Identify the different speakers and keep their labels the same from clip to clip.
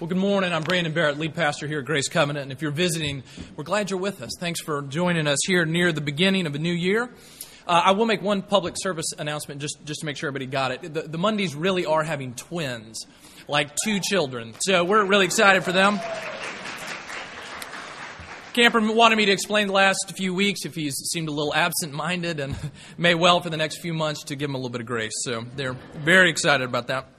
Speaker 1: Well, good morning. I'm Brandon Barrett, lead pastor here at Grace Covenant. And if you're visiting, we're glad you're with us. Thanks for joining us here near the beginning of a new year. Uh, I will make one public service announcement just, just to make sure everybody got it. The, the Mondays really are having twins, like two children. So we're really excited for them. Camper wanted me to explain the last few weeks if he's seemed a little absent minded and may well for the next few months to give him a little bit of grace. So they're very excited about that.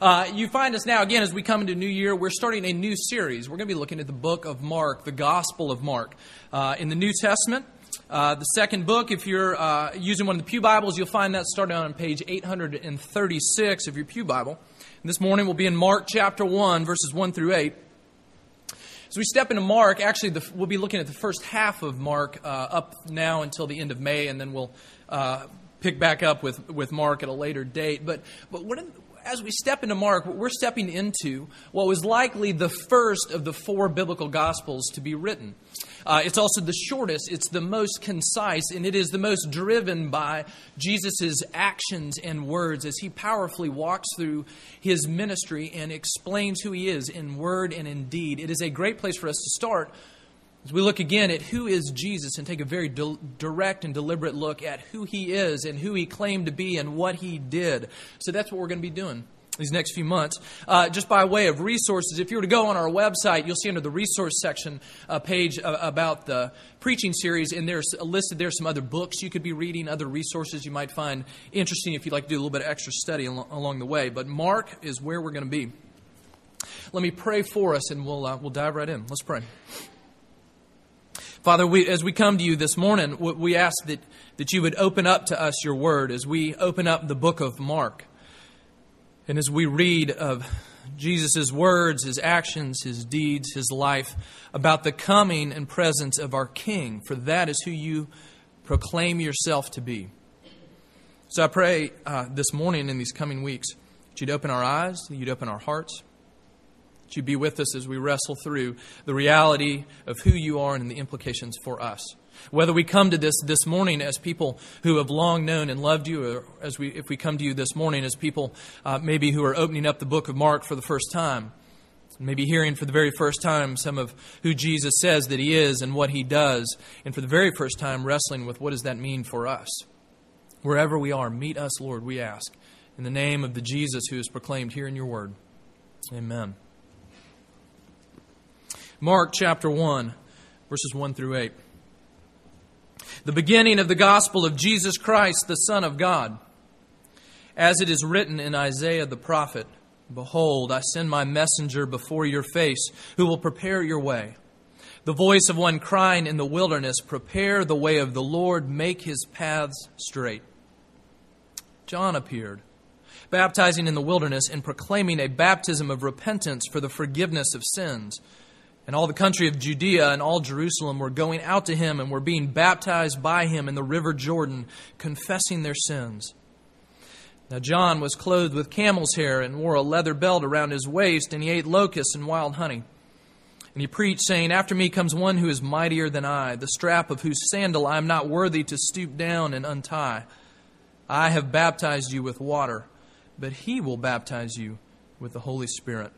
Speaker 1: Uh, you find us now, again, as we come into New Year, we're starting a new series. We're going to be looking at the book of Mark, the Gospel of Mark. Uh, in the New Testament, uh, the second book, if you're uh, using one of the Pew Bibles, you'll find that starting on page 836 of your Pew Bible. And this morning we'll be in Mark chapter 1, verses 1 through 8. As we step into Mark, actually, the, we'll be looking at the first half of Mark uh, up now until the end of May, and then we'll uh, pick back up with, with Mark at a later date. But, but what, as we step into Mark, we're stepping into what was likely the first of the four biblical gospels to be written. Uh, it's also the shortest, it's the most concise, and it is the most driven by Jesus' actions and words as he powerfully walks through his ministry and explains who he is in word and in deed. It is a great place for us to start as we look again at who is Jesus and take a very di- direct and deliberate look at who he is and who he claimed to be and what he did. So that's what we're going to be doing these next few months. Uh, just by way of resources, if you were to go on our website, you'll see under the resource section a page uh, about the preaching series, and there's listed there some other books you could be reading, other resources you might find interesting if you'd like to do a little bit of extra study al- along the way. But Mark is where we're going to be. Let me pray for us, and we'll, uh, we'll dive right in. Let's pray. Father, we, as we come to you this morning, we ask that, that you would open up to us your word as we open up the book of Mark. And as we read of Jesus' words, his actions, his deeds, his life, about the coming and presence of our King, for that is who you proclaim yourself to be. So I pray uh, this morning and these coming weeks that you'd open our eyes, that you'd open our hearts, that you be with us as we wrestle through the reality of who you are and the implications for us. Whether we come to this this morning as people who have long known and loved you, or as we, if we come to you this morning as people uh, maybe who are opening up the book of Mark for the first time, maybe hearing for the very first time some of who Jesus says that he is and what he does, and for the very first time wrestling with what does that mean for us. Wherever we are, meet us, Lord, we ask. In the name of the Jesus who is proclaimed here in your word. Amen. Mark chapter 1, verses 1 through 8. The beginning of the gospel of Jesus Christ, the Son of God. As it is written in Isaiah the prophet Behold, I send my messenger before your face, who will prepare your way. The voice of one crying in the wilderness, Prepare the way of the Lord, make his paths straight. John appeared, baptizing in the wilderness and proclaiming a baptism of repentance for the forgiveness of sins and all the country of Judea and all Jerusalem were going out to him and were being baptized by him in the river Jordan, confessing their sins. Now, John was clothed with camel's hair and wore a leather belt around his waist, and he ate locusts and wild honey. And he preached, saying, After me comes one who is mightier than I, the strap of whose sandal I am not worthy to stoop down and untie. I have baptized you with water, but he will baptize you with the Holy Spirit.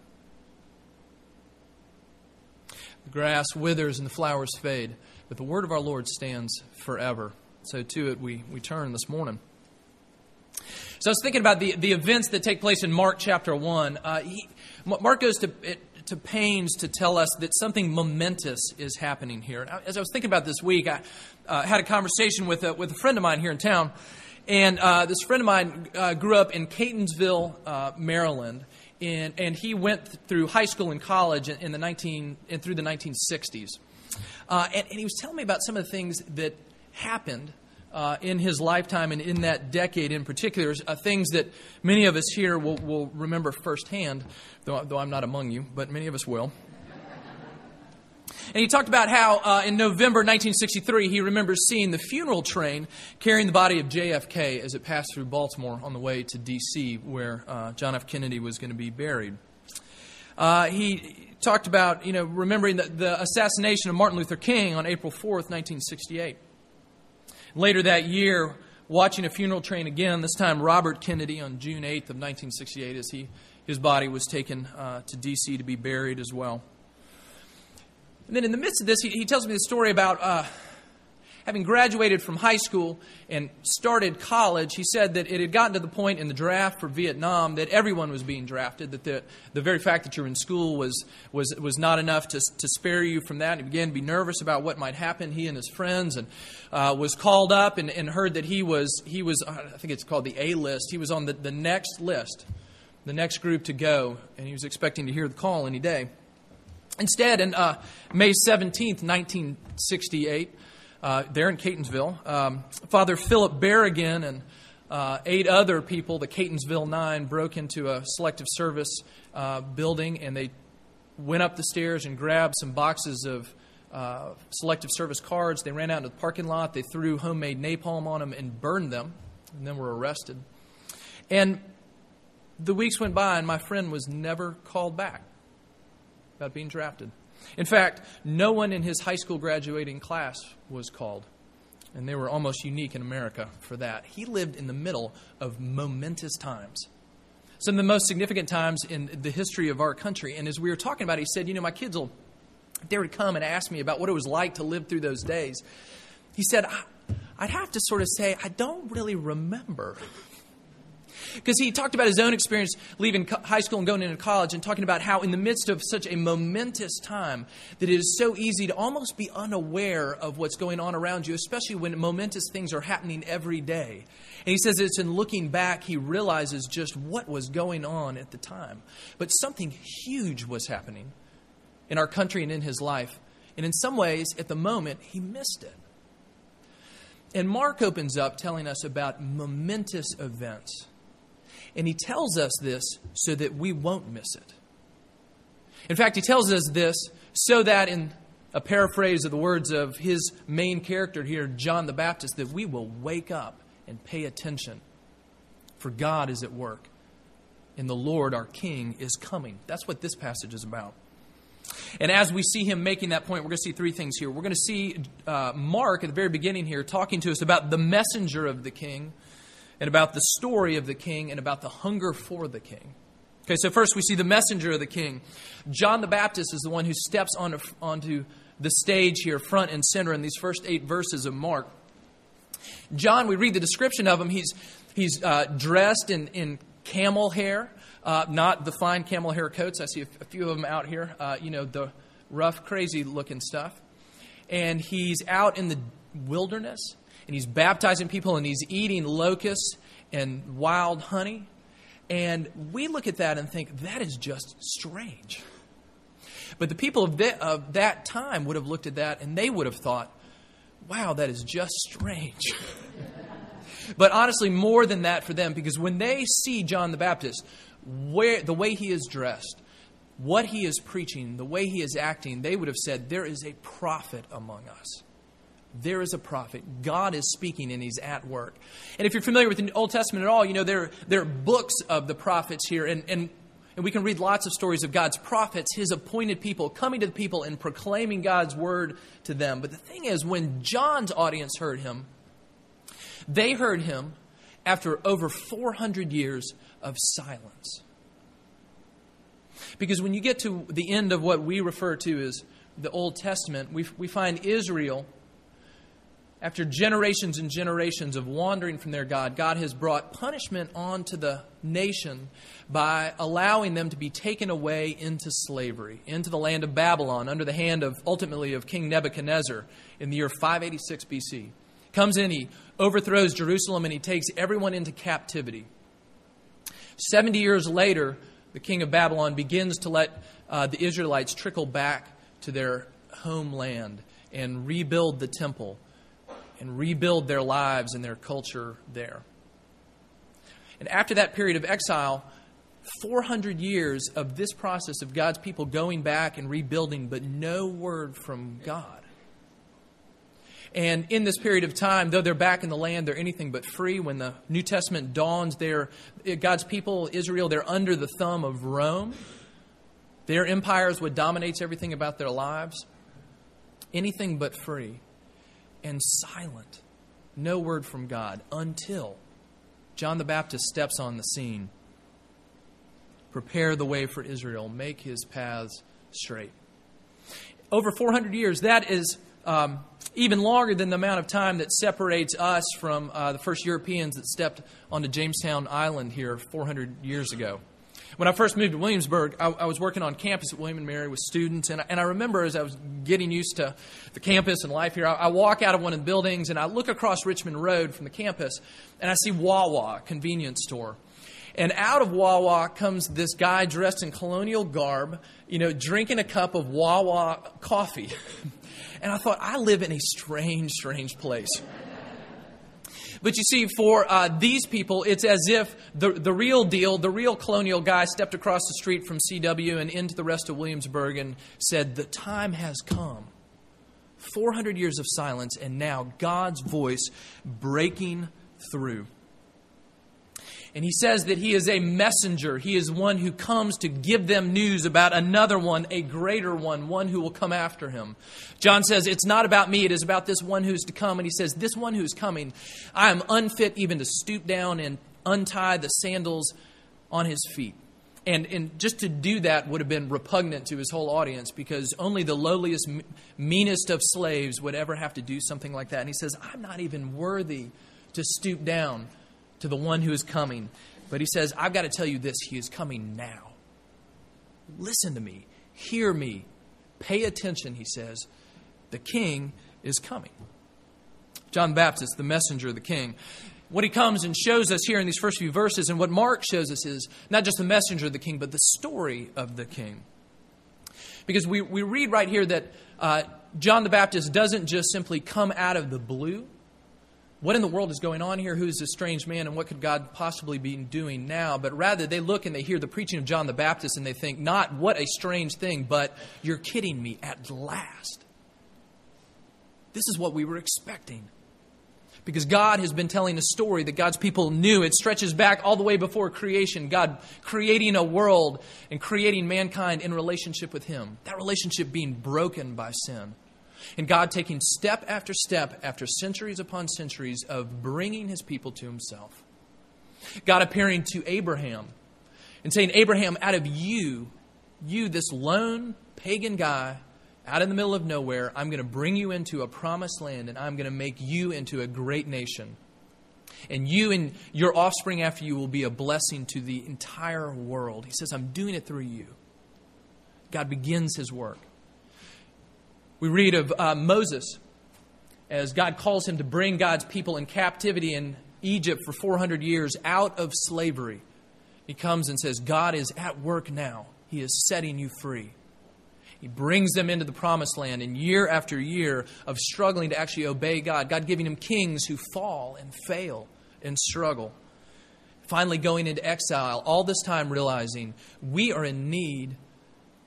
Speaker 1: The grass withers and the flowers fade, but the word of our Lord stands forever. So to it we, we turn this morning. So I was thinking about the, the events that take place in Mark chapter 1. Uh, he, Mark goes to, to pains to tell us that something momentous is happening here. As I was thinking about this week, I uh, had a conversation with a, with a friend of mine here in town. And uh, this friend of mine uh, grew up in Catonsville, uh, Maryland in, and he went through high school and college in, in the 19 and through the 1960s. Uh, and, and, he was telling me about some of the things that happened uh, in his lifetime and in that decade in particular, uh, things that many of us here will, will remember firsthand, though, though I'm not among you, but many of us will. And he talked about how uh, in November 1963 he remembers seeing the funeral train carrying the body of JFK as it passed through Baltimore on the way to D.C., where uh, John F. Kennedy was going to be buried. Uh, he talked about, you know, remembering the, the assassination of Martin Luther King on April 4th, 1968. Later that year, watching a funeral train again, this time Robert Kennedy on June 8th of 1968 as he his body was taken uh, to D.C. to be buried as well. And then in the midst of this, he, he tells me the story about uh, having graduated from high school and started college. He said that it had gotten to the point in the draft for Vietnam that everyone was being drafted, that the, the very fact that you're in school was, was, was not enough to, to spare you from that. He began to be nervous about what might happen, he and his friends, and uh, was called up and, and heard that he was, he was, I think it's called the A list, he was on the, the next list, the next group to go, and he was expecting to hear the call any day. Instead, in uh, May 17th, 1968, uh, there in Catonsville, um, Father Philip Berrigan and uh, eight other people, the Catonsville Nine, broke into a selective service uh, building and they went up the stairs and grabbed some boxes of uh, selective service cards. They ran out into the parking lot. They threw homemade napalm on them and burned them, and then were arrested. And the weeks went by, and my friend was never called back about being drafted. In fact, no one in his high school graduating class was called. And they were almost unique in America for that. He lived in the middle of momentous times. Some of the most significant times in the history of our country. And as we were talking about it, he said, You know, my kids will, they would come and ask me about what it was like to live through those days. He said, I'd have to sort of say, I don't really remember because he talked about his own experience leaving high school and going into college and talking about how, in the midst of such a momentous time, that it is so easy to almost be unaware of what's going on around you, especially when momentous things are happening every day. And he says it's in looking back, he realizes just what was going on at the time. But something huge was happening in our country and in his life. And in some ways, at the moment, he missed it. And Mark opens up telling us about momentous events and he tells us this so that we won't miss it. In fact, he tells us this so that, in a paraphrase of the words of his main character here, John the Baptist, that we will wake up and pay attention. For God is at work, and the Lord, our King, is coming. That's what this passage is about. And as we see him making that point, we're going to see three things here. We're going to see uh, Mark at the very beginning here talking to us about the messenger of the king and about the story of the king and about the hunger for the king. Okay, so first we see the messenger of the king. John the Baptist is the one who steps on, onto the stage here, front and center, in these first eight verses of Mark. John, we read the description of him. He's, he's uh, dressed in, in camel hair, uh, not the fine camel hair coats. I see a, a few of them out here, uh, you know, the rough, crazy looking stuff. And he's out in the wilderness and he's baptizing people and he's eating locusts and wild honey. And we look at that and think, that is just strange. But the people of, the, of that time would have looked at that and they would have thought, wow, that is just strange. but honestly, more than that for them, because when they see John the Baptist, where, the way he is dressed, what he is preaching, the way he is acting, they would have said, there is a prophet among us there is a prophet. God is speaking and he's at work. And if you're familiar with the Old Testament at all, you know there, there are books of the prophets here, and, and, and we can read lots of stories of God's prophets, his appointed people, coming to the people and proclaiming God's word to them. But the thing is, when John's audience heard him, they heard him after over 400 years of silence. Because when you get to the end of what we refer to as the Old Testament, we, we find Israel after generations and generations of wandering from their God, God has brought punishment onto the nation by allowing them to be taken away into slavery, into the land of Babylon, under the hand of ultimately of King Nebuchadnezzar in the year 586 BC. Comes in, he overthrows Jerusalem, and he takes everyone into captivity. 70 years later, the king of Babylon begins to let uh, the Israelites trickle back to their homeland and rebuild the temple and rebuild their lives and their culture there. And after that period of exile, 400 years of this process of God's people going back and rebuilding, but no word from God. And in this period of time, though they're back in the land, they're anything but free. When the New Testament dawns, they're, God's people, Israel, they're under the thumb of Rome. Their empire is what dominates everything about their lives. Anything but free and silent. No word from God until John the Baptist steps on the scene. prepare the way for Israel, make his paths straight. Over 400 years, that is um, even longer than the amount of time that separates us from uh, the first Europeans that stepped onto Jamestown Island here 400 years ago. When I first moved to Williamsburg, I, I was working on campus at William and Mary with students, and, and I remember as I was getting used to the campus and life here, I, I walk out of one of the buildings and I look across Richmond Road from the campus, and I see Wawa convenience store. And out of Wawa comes this guy dressed in colonial garb, you know, drinking a cup of Wawa coffee. and I thought, I live in a strange, strange place. But you see, for uh, these people, it's as if the, the real deal, the real colonial guy stepped across the street from CW and into the rest of Williamsburg and said, The time has come. 400 years of silence, and now God's voice breaking through. And he says that he is a messenger. He is one who comes to give them news about another one, a greater one, one who will come after him. John says, It's not about me, it is about this one who's to come. And he says, This one who's coming, I am unfit even to stoop down and untie the sandals on his feet. And, and just to do that would have been repugnant to his whole audience because only the lowliest, meanest of slaves would ever have to do something like that. And he says, I'm not even worthy to stoop down to the one who is coming. But he says, I've got to tell you this He is coming now. Listen to me. Hear me. Pay attention, he says. The king is coming. John the Baptist, the messenger of the king. What he comes and shows us here in these first few verses, and what Mark shows us is not just the messenger of the king, but the story of the king. Because we, we read right here that uh, John the Baptist doesn't just simply come out of the blue what in the world is going on here? Who is this strange man and what could God possibly be doing now? But rather, they look and they hear the preaching of John the Baptist and they think, not what a strange thing, but you're kidding me at last. This is what we were expecting. Because God has been telling a story that God's people knew. It stretches back all the way before creation. God creating a world and creating mankind in relationship with Him. That relationship being broken by sin. And God taking step after step after centuries upon centuries of bringing his people to himself. God appearing to Abraham and saying, Abraham, out of you, you, this lone pagan guy out in the middle of nowhere, I'm going to bring you into a promised land and I'm going to make you into a great nation. And you and your offspring after you will be a blessing to the entire world. He says, I'm doing it through you. God begins his work. We read of uh, Moses as God calls him to bring God's people in captivity in Egypt for 400 years out of slavery. He comes and says, God is at work now. He is setting you free. He brings them into the promised land, and year after year of struggling to actually obey God, God giving him kings who fall and fail and struggle. Finally, going into exile, all this time realizing we are in need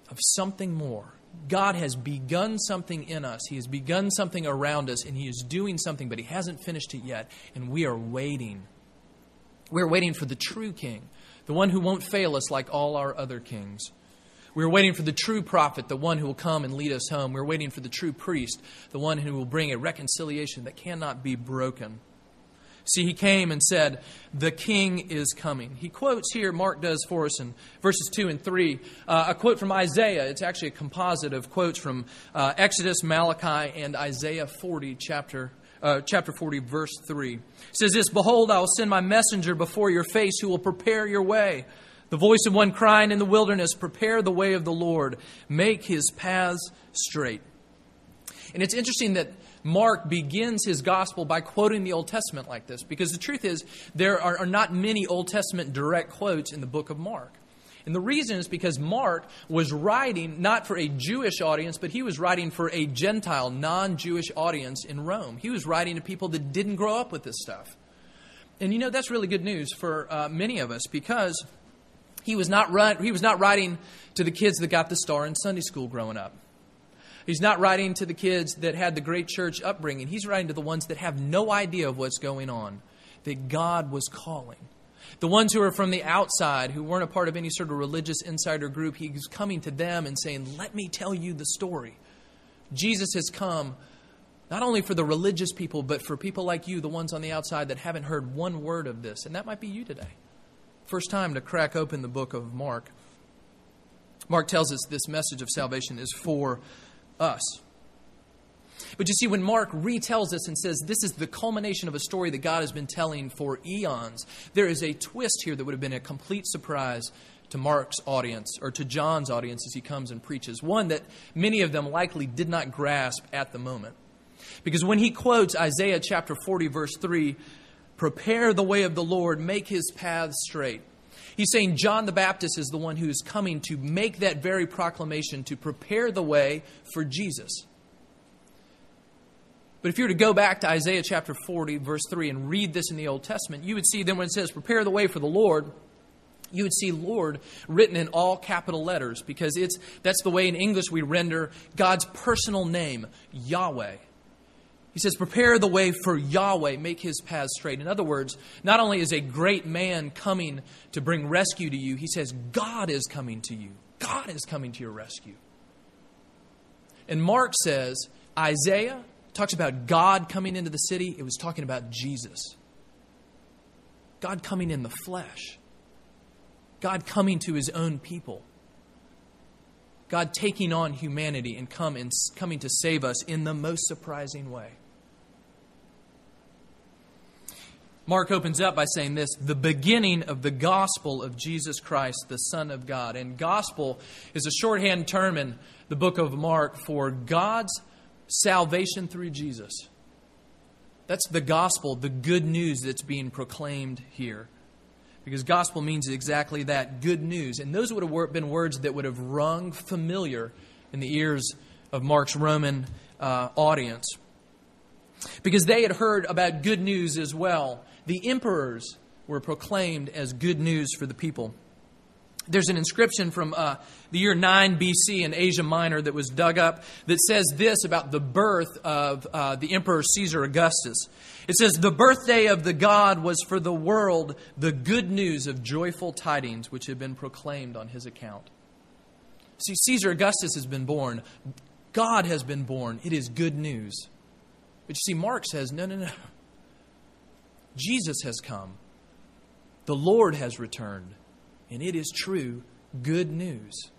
Speaker 1: of something more God has begun something in us. He has begun something around us, and He is doing something, but He hasn't finished it yet. And we are waiting. We're waiting for the true King, the one who won't fail us like all our other kings. We're waiting for the true prophet, the one who will come and lead us home. We're waiting for the true priest, the one who will bring a reconciliation that cannot be broken. See, he came and said, The king is coming. He quotes here, Mark does for us in verses 2 and 3, uh, a quote from Isaiah. It's actually a composite of quotes from uh, Exodus, Malachi, and Isaiah 40, chapter, uh, chapter 40, verse 3. It says this Behold, I will send my messenger before your face who will prepare your way. The voice of one crying in the wilderness, Prepare the way of the Lord, make his paths straight. And it's interesting that Mark begins his gospel by quoting the Old Testament like this, because the truth is, there are, are not many Old Testament direct quotes in the book of Mark. And the reason is because Mark was writing not for a Jewish audience, but he was writing for a Gentile, non Jewish audience in Rome. He was writing to people that didn't grow up with this stuff. And you know, that's really good news for uh, many of us because he was, not run, he was not writing to the kids that got the star in Sunday school growing up. He's not writing to the kids that had the great church upbringing. He's writing to the ones that have no idea of what's going on, that God was calling. The ones who are from the outside, who weren't a part of any sort of religious insider group, he's coming to them and saying, Let me tell you the story. Jesus has come not only for the religious people, but for people like you, the ones on the outside that haven't heard one word of this. And that might be you today. First time to crack open the book of Mark. Mark tells us this message of salvation is for us. But you see, when Mark retells this and says this is the culmination of a story that God has been telling for eons, there is a twist here that would have been a complete surprise to Mark's audience or to John's audience as he comes and preaches. One that many of them likely did not grasp at the moment. Because when he quotes Isaiah chapter 40, verse 3, prepare the way of the Lord, make his paths straight. He's saying John the Baptist is the one who is coming to make that very proclamation to prepare the way for Jesus. But if you were to go back to Isaiah chapter 40, verse 3, and read this in the Old Testament, you would see then when it says, Prepare the way for the Lord, you would see Lord written in all capital letters because it's, that's the way in English we render God's personal name, Yahweh. He says, Prepare the way for Yahweh, make his paths straight. In other words, not only is a great man coming to bring rescue to you, he says, God is coming to you. God is coming to your rescue. And Mark says, Isaiah talks about God coming into the city, it was talking about Jesus. God coming in the flesh. God coming to his own people. God taking on humanity and come and coming to save us in the most surprising way. Mark opens up by saying this the beginning of the gospel of Jesus Christ, the Son of God. And gospel is a shorthand term in the book of Mark for God's salvation through Jesus. That's the gospel, the good news that's being proclaimed here. Because gospel means exactly that good news. And those would have been words that would have rung familiar in the ears of Mark's Roman uh, audience. Because they had heard about good news as well. The emperors were proclaimed as good news for the people. There's an inscription from uh, the year 9 BC in Asia Minor that was dug up that says this about the birth of uh, the Emperor Caesar Augustus. It says, The birthday of the God was for the world the good news of joyful tidings which had been proclaimed on his account. See, Caesar Augustus has been born. God has been born. It is good news. But you see, Mark says, No, no, no. Jesus has come. The Lord has returned. And it is true good news.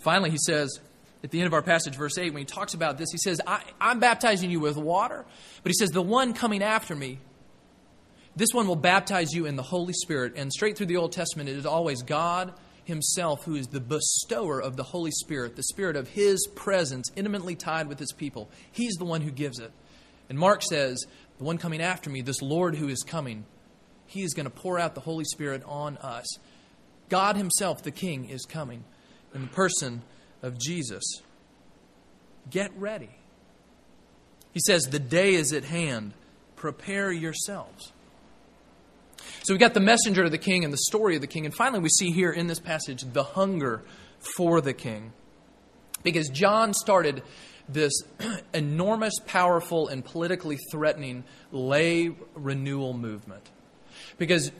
Speaker 1: Finally, he says, at the end of our passage, verse 8, when he talks about this, he says, I, am baptizing you with water, but he says, the one coming after me, this one will baptize you in the Holy Spirit. And straight through the Old Testament, it is always God Himself who is the bestower of the Holy Spirit, the Spirit of His presence, intimately tied with His people. He's the one who gives it. And Mark says, the one coming after me, this Lord who is coming, he is going to pour out the Holy Spirit on us. God Himself, the King, is coming in the person of Jesus. Get ready. He says, The day is at hand. Prepare yourselves. So we got the messenger of the king and the story of the king. And finally, we see here in this passage the hunger for the king. Because John started this enormous, powerful, and politically threatening lay renewal movement because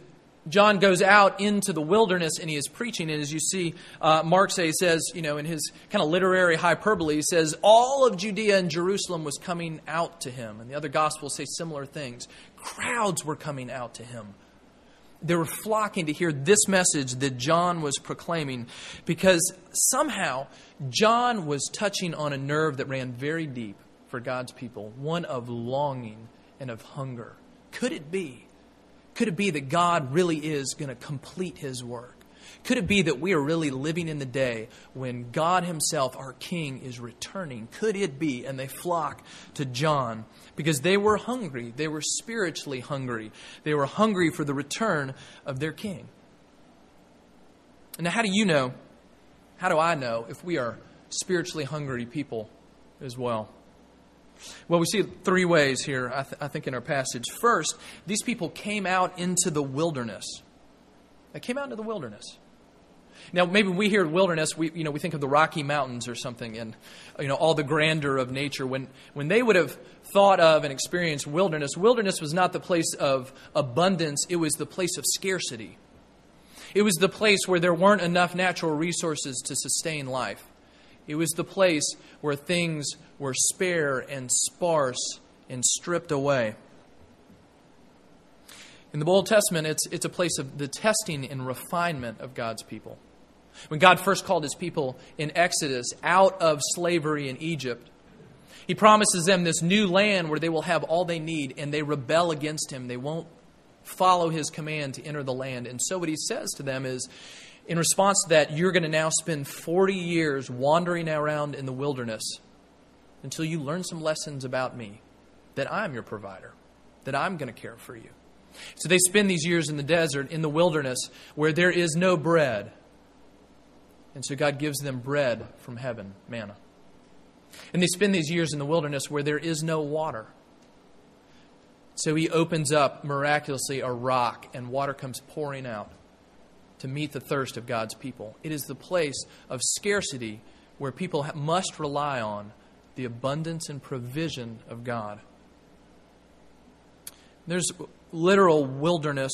Speaker 1: John goes out into the wilderness and he is preaching. And as you see, uh, Mark say, says, you know, in his kind of literary hyperbole, he says, all of Judea and Jerusalem was coming out to him. And the other Gospels say similar things. Crowds were coming out to him. They were flocking to hear this message that John was proclaiming because somehow John was touching on a nerve that ran very deep for God's people, one of longing and of hunger. Could it be could it be that God really is going to complete his work? Could it be that we are really living in the day when God Himself, our King, is returning? Could it be? And they flock to John because they were hungry. They were spiritually hungry. They were hungry for the return of their King. Now, how do you know? How do I know if we are spiritually hungry people as well? Well, we see three ways here, I, th- I, think, in our passage. First, these people came out into the wilderness. They came out into the wilderness. Now, maybe we hear wilderness, we, you know, we think of the Rocky Mountains or something and, you know, all the grandeur of nature. When, when they would have thought of and experienced wilderness, wilderness was not the place of abundance, it was the place of scarcity. It was the place where there weren't enough natural resources to sustain life. It was the place where things were spare and sparse and stripped away. In the Old Testament, it's, it's a place of the testing and refinement of God's people. When God first called his people in Exodus out of slavery in Egypt, he promises them this new land where they will have all they need, and they rebel against him. They won't follow his command to enter the land. And so, what he says to them is, in response to that, you're going to now spend 40 years wandering around in the wilderness until you learn some lessons about me, that I'm your provider, that I'm going to care for you. So they spend these years in the desert, in the wilderness, where there is no bread. And so God gives them bread from heaven, manna. And they spend these years in the wilderness where there is no water. So he opens up miraculously a rock, and water comes pouring out to meet the thirst of God's people. It is the place of scarcity where people must rely on the abundance and provision of God. There's literal wilderness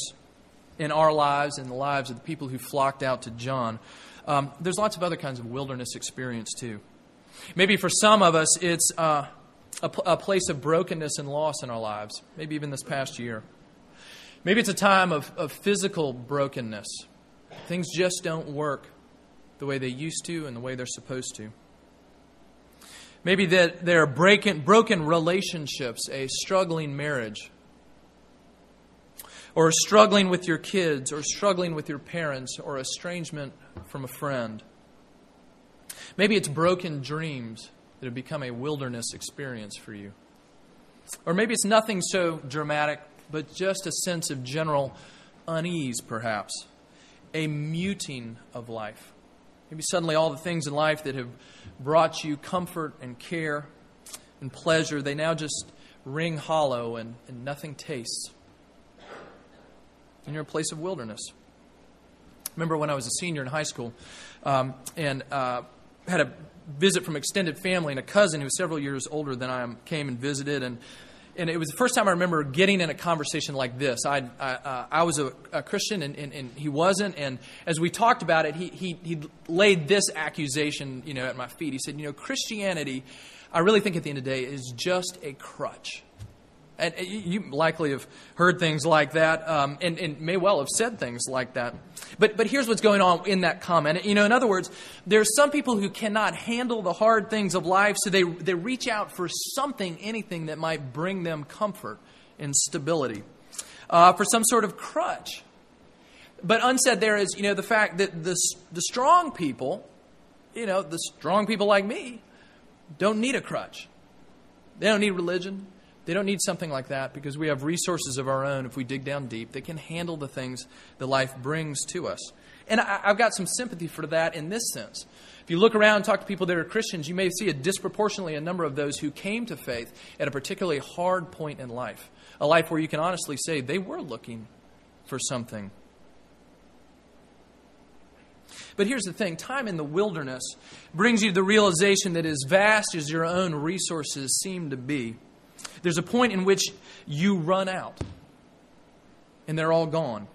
Speaker 1: in our lives and the lives of the people who flocked out to John. Um, there's lots of other kinds of wilderness experience too. Maybe for some of us, it's uh, a, place of brokenness and loss in our lives, maybe even this past year. Maybe it's a time of, of physical brokenness. Things just don't work the way they used to and the way they're supposed to. Maybe that there are breaking, broken relationships, a struggling marriage, or struggling with your kids, or struggling with your parents, or estrangement from a friend. Maybe it's broken dreams have become a wilderness experience for you. Or maybe it's nothing so dramatic, but just a sense of general unease, perhaps. A muting of life. Maybe suddenly all the things in life that have brought you comfort and care and pleasure, they now just ring hollow and, and nothing tastes. And you're a place of wilderness. Remember when I was a senior in high school um, and uh, had a visit from extended family, and a cousin who was several years older than I am came and visited. And, and it was the first time I remember getting in a conversation like this. I, I, uh, I was a, a Christian, and, and, and, he wasn't. And as we talked about it, he, he, he laid this accusation you know, at my feet. He said, You know, Christianity, I really think at the end of the day, is just a crutch. And you likely have heard things like that um, and, and, may well have said things like that. But, but here's what's going on in that comment. You know, in other words, there's some people who cannot handle the hard things of life, so they, they reach out for something, anything that might bring them comfort and stability, uh, for some sort of crutch. But unsaid there is, you know, the fact that the, the strong people, you know, the strong people like me, don't need a crutch. They don't need religion. They don't need something like that because we have resources of our own if we dig down deep that can handle the things that life brings to us. And I, have got some sympathy for that in this sense. If you look around and talk to people that are Christians, you may see a disproportionately a number of those who came to faith at a particularly hard point in life. A life where you can honestly say they were looking for something. But here's the thing time in the wilderness brings you to the realization that as vast as your own resources seem to be, there's a point in which you run out and they're all gone.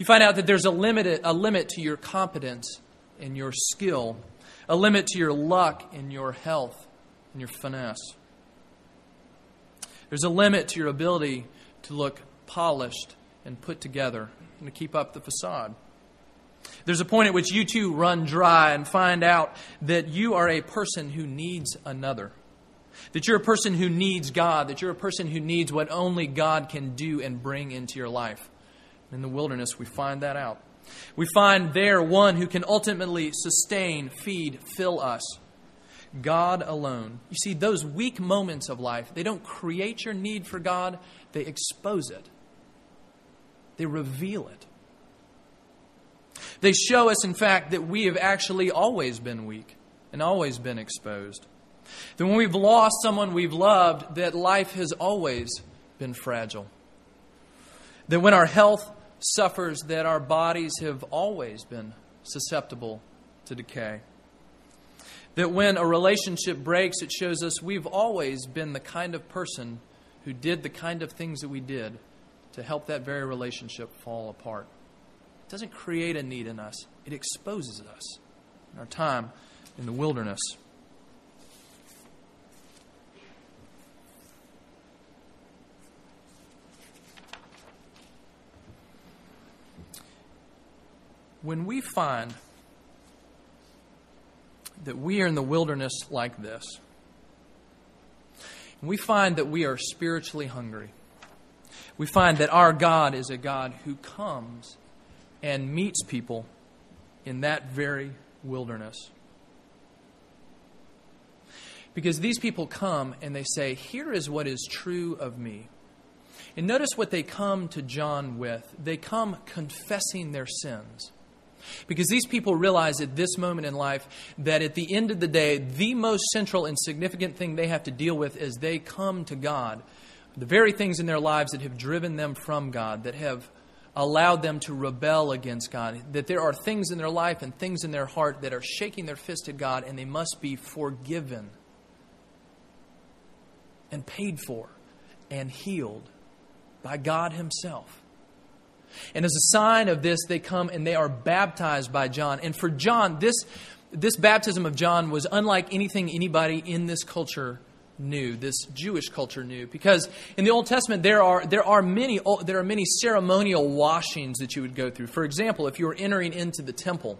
Speaker 1: You find out that there's a limit, a limit to your competence and your skill, a limit to your luck and your health and your finesse. There's a limit to your ability to look polished and put together and to keep up the facade. There's a point at which you too run dry and find out that you are a person who needs another. That you're a person who needs God, that you're a person who needs what only God can do and bring into your life. In the wilderness, we find that out. We find there one who can ultimately sustain, feed, fill us. God alone. You see, those weak moments of life, they don't create your need for God, they expose it, they reveal it. They show us, in fact, that we have actually always been weak and always been exposed. That when we've lost someone we've loved, that life has always been fragile. That when our health suffers, that our bodies have always been susceptible to decay. That when a relationship breaks, it shows us we've always been the kind of person who did the kind of things that we did to help that very relationship fall apart. It doesn't create a need in us, it exposes us in our time in the wilderness. When we find that we are in the wilderness like this, and we find that we are spiritually hungry, we find that our God is a God who comes and meets people in that very wilderness. Because these people come and they say, Here is what is true of me. And notice what they come to John with. They come confessing their sins. Because these people realize at this moment in life that at the end of the day, the most central and significant thing they have to deal with as they come to God, the very things in their lives that have driven them from God, that have allowed them to rebel against God, that there are things in their life and things in their heart that are shaking their fist at God and they must be forgiven and paid for and healed by God Himself. And as a sign of this, they come and they are baptized by John. And for John, this, this baptism of John was unlike anything anybody in this culture knew, this Jewish culture knew. Because in the Old Testament, there are, there are, many, oh, there are many ceremonial washings that you would go through. For example, if you were entering into the temple,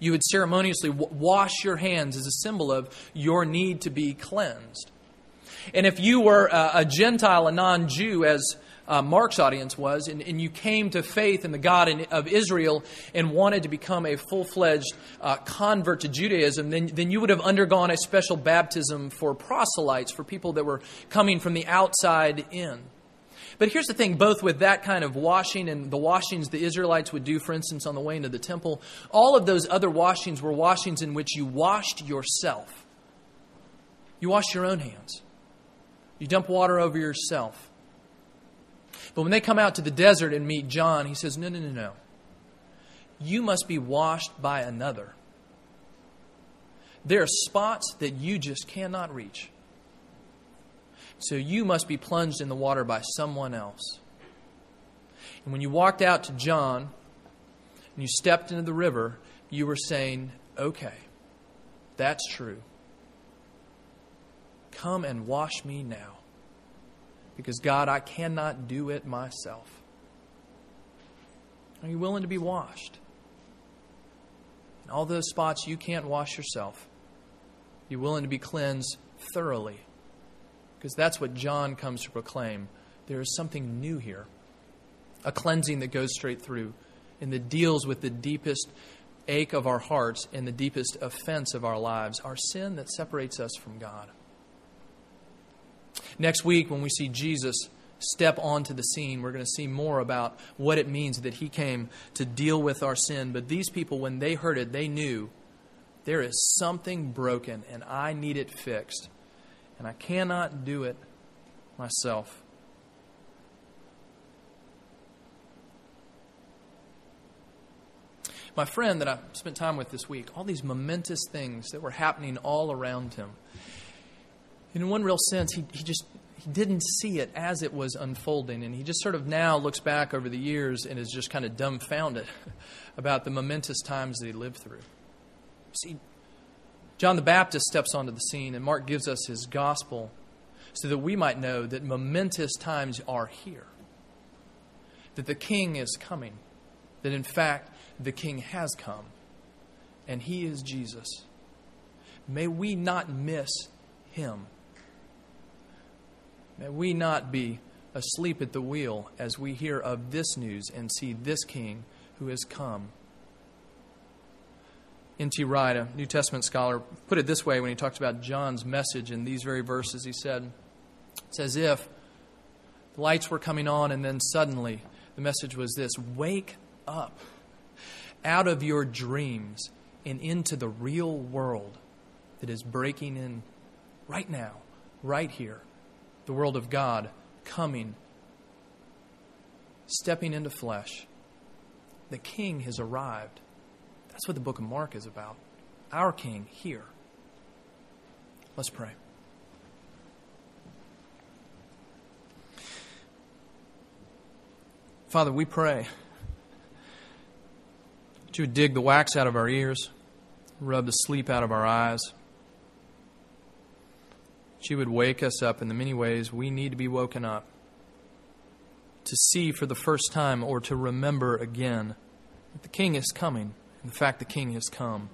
Speaker 1: you would ceremoniously wash your hands as a symbol of your need to be cleansed. And if you were a, a Gentile, a non Jew, as uh, Mark's audience was, and, and, you came to faith in the God in, of Israel and wanted to become a full fledged uh, convert to Judaism, then, then you would have undergone a special baptism for proselytes, for people that were coming from the outside in. But here's the thing both with that kind of washing and the washings the Israelites would do, for instance, on the way into the temple, all of those other washings were washings in which you washed yourself. You wash your own hands. You dump water over yourself. But when they come out to the desert and meet John, he says, No, no, no, no. You must be washed by another. There are spots that you just cannot reach. So you must be plunged in the water by someone else. And when you walked out to John and you stepped into the river, you were saying, Okay, that's true. Come and wash me now. Because, God, I cannot do it myself. Are you willing to be washed? In all those spots you can't wash yourself, you're willing to be cleansed thoroughly. Because that's what John comes to proclaim. There is something new here a cleansing that goes straight through and that deals with the deepest ache of our hearts and the deepest offense of our lives, our sin that separates us from God. Next week, when we see Jesus step onto the scene, we're going to see more about what it means that he came to deal with our sin. But these people, when they heard it, they knew there is something broken and I need it fixed. And I cannot do it myself. My friend that I spent time with this week, all these momentous things that were happening all around him in one real sense, he, he just he didn't see it as it was unfolding. And he just sort of now looks back over the years and is just kind of dumbfounded about the momentous times that he lived through. See, John the Baptist steps onto the scene, and Mark gives us his gospel so that we might know that momentous times are here, that the king is coming, that in fact the king has come, and he is Jesus. May we not miss him. May we not be asleep at the wheel as we hear of this news and see this King who has come. N.T. Wright, a New Testament scholar, put it this way when he talked about John's message in these very verses. He said, It's as if the lights were coming on, and then suddenly the message was this Wake up out of your dreams and into the real world that is breaking in right now, right here the world of God coming, stepping into flesh. The King has arrived. That's what the book of Mark is about. Our King here. Let's pray. Father, we pray that you would dig the wax out of our ears, rub the sleep out of our eyes. She would wake us up in the many ways we need to be woken up to see for the first time or to remember again that the King is coming, and the fact the King has come.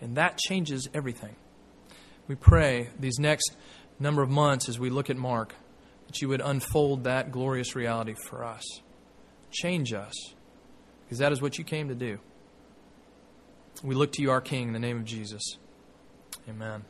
Speaker 1: And that changes everything. We pray these next number of months as we look at Mark that you would unfold that glorious reality for us. Change us, because that is what you came to do. We look to you, our King, in the name of Jesus. Amen.